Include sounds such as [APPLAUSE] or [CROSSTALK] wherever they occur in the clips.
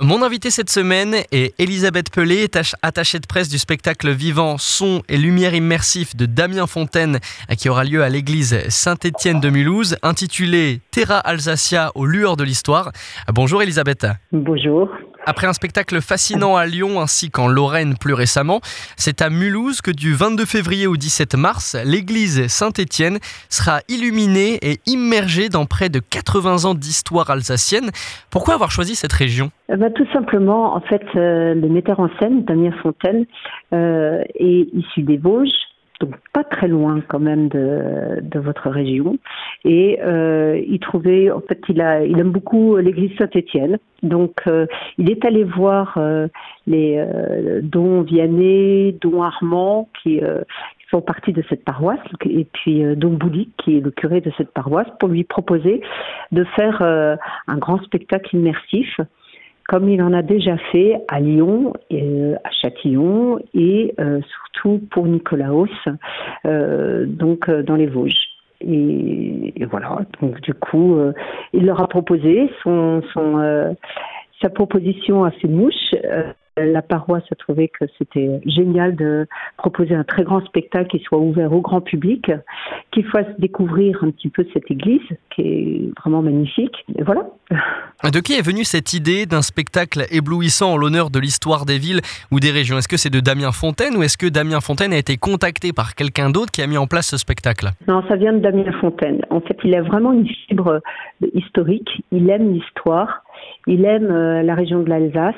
Mon invité cette semaine est Elisabeth Pelé, attachée de presse du spectacle vivant Son et Lumière immersif de Damien Fontaine qui aura lieu à l'église Saint-Étienne de Mulhouse, intitulé Terra Alsacia aux lueurs de l'histoire. Bonjour Elisabeth. Bonjour. Après un spectacle fascinant à Lyon ainsi qu'en Lorraine plus récemment, c'est à Mulhouse que du 22 février au 17 mars, l'église Saint-Étienne sera illuminée et immergée dans près de 80 ans d'histoire alsacienne. Pourquoi avoir choisi cette région? Eh ben, Tout simplement, en fait, euh, le metteur en scène, Damien Fontaine, euh, est issu des Vosges donc pas très loin quand même de, de votre région. Et euh, il trouvait, en fait, il a, il aime beaucoup l'église Saint-Étienne. Donc, euh, il est allé voir euh, les euh, dons Vianney, dons Armand, qui font partie de cette paroisse, et puis Don Boulic, qui est le curé de cette paroisse, pour lui proposer de faire un grand spectacle immersif comme il en a déjà fait à Lyon, et à Châtillon et euh, surtout pour Nicolaos, euh, donc euh, dans les Vosges. Et, voilà, donc du coup, il leur a proposé son sa proposition à ses mouches la paroisse a trouvé que c'était génial de proposer un très grand spectacle qui soit ouvert au grand public, qui fasse découvrir un petit peu cette église qui est vraiment magnifique. Et voilà. De qui est venue cette idée d'un spectacle éblouissant en l'honneur de l'histoire des villes ou des régions? Est-ce que c'est de Damien Fontaine ou est-ce que Damien Fontaine a été contacté par quelqu'un d'autre qui a mis en place ce spectacle? Non, ça vient de Damien Fontaine. En fait, il a vraiment une fibre historique, il aime l'histoire il aime euh, la région de l'Alsace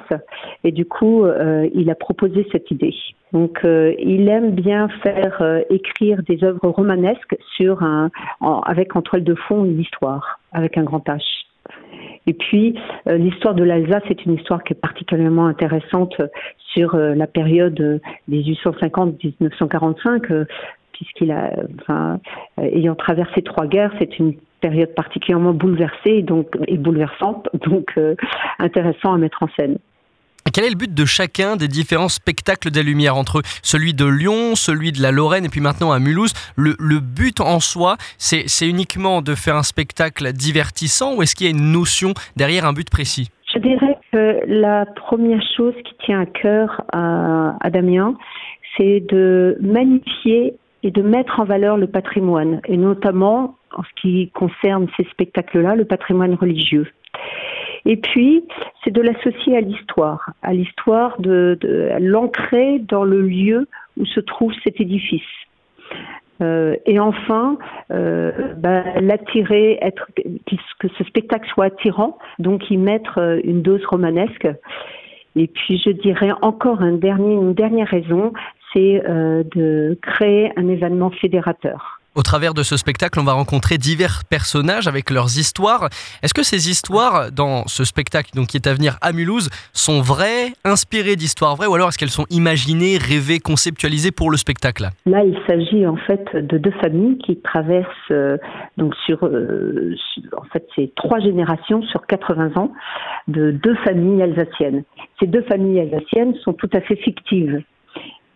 et du coup, euh, il a proposé cette idée. Donc, euh, il aime bien faire écrire des œuvres romanesques sur un, avec en toile de fond une histoire, avec un grand H. Et puis, l'histoire de l'Alsace est une histoire qui est particulièrement intéressante sur la période 1850-1945, puisqu'il a, enfin, ayant traversé trois guerres, c'est une période particulièrement bouleversée donc, et bouleversante, donc euh, intéressant à mettre en scène. Quel est le but de chacun des différents spectacles des Lumières entre celui de Lyon, celui de la Lorraine et puis maintenant à Mulhouse. Le, le but en soi, c'est uniquement de faire un spectacle divertissant ou est-ce qu'il y a une notion derrière un but précis? Je dirais que la première chose qui tient à cœur à, à Damien, c'est de magnifier et de mettre en valeur le patrimoine, et notamment en ce qui concerne ces spectacles-là, le patrimoine religieux. Et puis, c'est de l'associer à l'histoire, à l'histoire de, l'ancrer dans le lieu où se trouve cet édifice. Euh, et enfin, euh, bah, l'attirer, être que ce spectacle soit attirant, donc y mettre euh, une dose romanesque. Et puis, je dirais encore une dernière raison, c'est de créer un événement fédérateur. Au travers de ce spectacle, on va rencontrer divers personnages avec leurs histoires. Est-ce que ces histoires dans ce spectacle qui est à venir à Mulhouse sont vraies, inspirées d'histoires vraies, ou alors est-ce qu'elles sont imaginées, rêvées, conceptualisées pour le spectacle? Là, il s'agit en fait de deux familles qui traversent euh, donc sur, euh, en fait, c'est trois générations sur 80 ans de deux familles alsaciennes. Ces deux familles alsaciennes sont tout à fait fictives.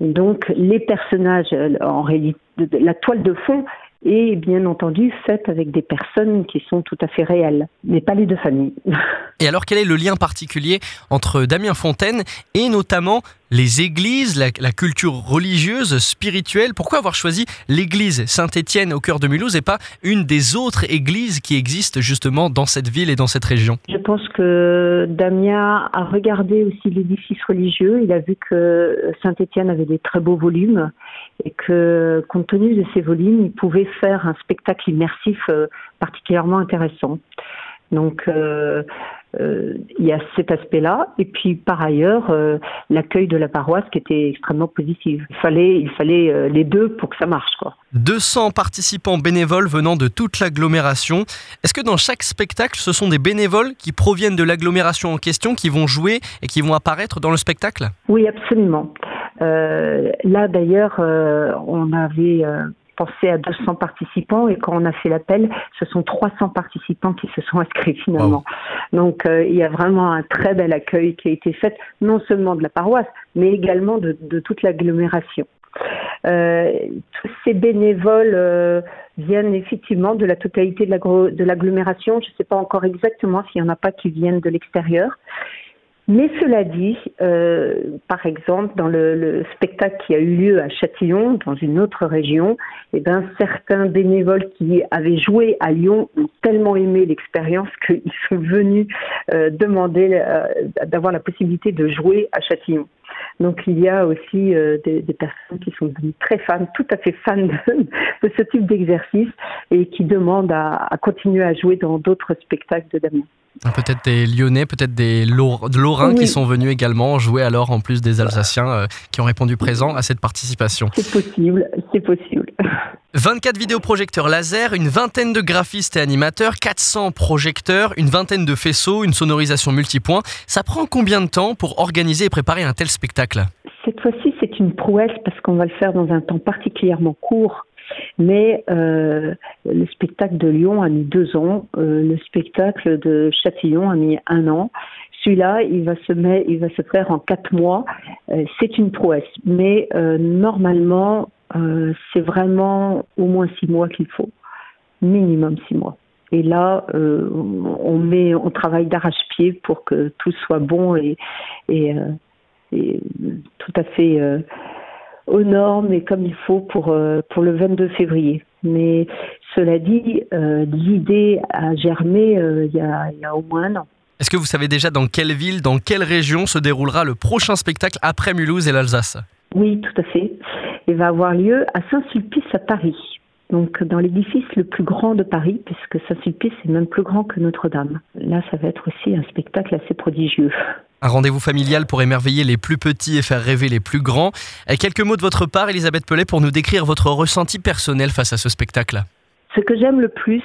Donc les personnages, euh, en réalité, la toile de fond est bien entendu faite avec des personnes qui sont tout à fait réelles, mais pas les deux familles. [LAUGHS] Et alors quel est le lien particulier entre Damien Fontaine et notamment les églises, la, culture religieuse, spirituelle Pourquoi avoir choisi l'église Saint-Étienne au cœur de Mulhouse et pas une des autres églises qui existent justement dans cette ville et dans cette région? Je pense que Damien a regardé aussi l'édifice religieux. Il a vu que Saint-Étienne avait des très beaux volumes et que compte tenu de ces volumes, il pouvait faire un spectacle immersif euh, particulièrement intéressant. Donc, euh, euh, il y a cet aspect-là. Et puis, par ailleurs, euh, l'accueil de la paroisse qui était extrêmement positif. Il fallait, il fallait les deux pour que ça marche. Quoi. 200 participants bénévoles venant de toute l'agglomération. Est-ce que dans chaque spectacle, ce sont des bénévoles qui proviennent de l'agglomération en question, qui vont jouer et qui vont apparaître dans le spectacle? Oui, absolument. là, d'ailleurs, on avait pensé à 200 participants et quand on a fait l'appel, ce sont 300 participants qui se sont inscrits finalement. Donc euh, il y a vraiment un très bel accueil qui a été fait, non seulement de la paroisse, mais également de, toute l'agglomération. Euh, tous ces bénévoles euh, viennent effectivement de la totalité de l'agglomération. Je ne sais pas encore exactement s'il n'y en a pas qui viennent de l'extérieur. Mais cela dit, euh, par exemple, dans le, spectacle qui a eu lieu à Châtillon, dans une autre région, eh ben, certains bénévoles qui avaient joué à Lyon ont tellement aimé l'expérience qu'ils sont venus euh, demander euh, d'avoir la possibilité de jouer à Châtillon. Donc il y a aussi euh, des, personnes qui sont devenues très fans, tout à fait fans de, ce type d'exercice et qui demandent à, continuer à jouer dans d'autres spectacles de Damien. Peut-être des Lyonnais, peut-être des Lorrains qui sont venus également jouer alors en plus des Alsaciens euh, qui ont répondu présent à cette participation. C'est possible, c'est possible. 24 vidéoprojecteurs laser, une vingtaine de graphistes et animateurs, 400 projecteurs, une vingtaine de faisceaux, une sonorisation multipoint. Ça prend combien de temps pour organiser et préparer un tel spectacle? Cette fois-ci, c'est une prouesse parce qu'on va le faire dans un temps particulièrement court. Mais euh, le spectacle de Lyon a mis deux ans, euh, le spectacle de Châtillon a mis un an. Celui-là, il va se faire en quatre mois. Euh, c'est une prouesse, mais normalement, c'est vraiment au moins six mois qu'il faut, minimum six mois. Et là, on met, on travaille d'arrache-pied pour que tout soit bon et, tout à fait aux normes et comme il faut pour pour le 22 février. Mais cela dit, l'idée a germé il y a, il y a au moins un an. Est-ce que vous savez déjà dans quelle ville, dans quelle région se déroulera le prochain spectacle après Mulhouse et l'Alsace? Oui, tout à fait et va avoir lieu à Saint-Sulpice à Paris. Donc dans l'édifice le plus grand de Paris, puisque Saint-Sulpice est même plus grand que Notre-Dame. Là, ça va être aussi un spectacle assez prodigieux. Un rendez-vous familial pour émerveiller les plus petits et faire rêver les plus grands. Quelques mots de votre part, Elisabeth Pellet, pour nous décrire votre ressenti personnel face à ce spectacle. Ce que j'aime le plus,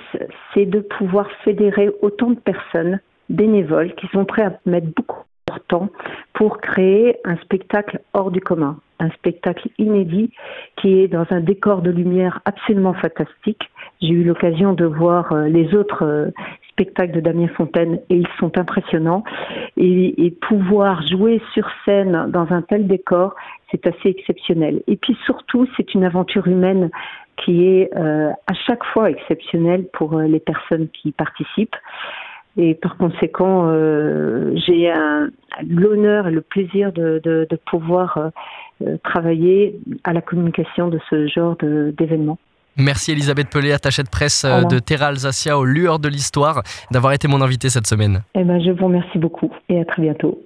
c'est de pouvoir fédérer autant de personnes bénévoles qui sont prêts à mettre beaucoup de temps pour créer un spectacle hors du commun un spectacle inédit qui est dans un décor de lumière absolument fantastique. J'ai eu l'occasion de voir euh, les autres euh, de Damien Fontaine et ils sont impressionnants. Et, pouvoir jouer sur scène dans un tel décor, c'est assez exceptionnel. Et puis surtout, c'est une aventure humaine qui est euh, à chaque fois exceptionnelle pour les personnes qui participent. Et par conséquent, j'ai l'honneur et le plaisir de, pouvoir euh, travailler à la communication de ce genre d'événements. Merci Elisabeth Pelé, attachée de presse euh, de Terra Alsacia aux lueurs de l'histoire, d'avoir été mon invitée cette semaine. Eh ben, je vous remercie beaucoup et à très bientôt.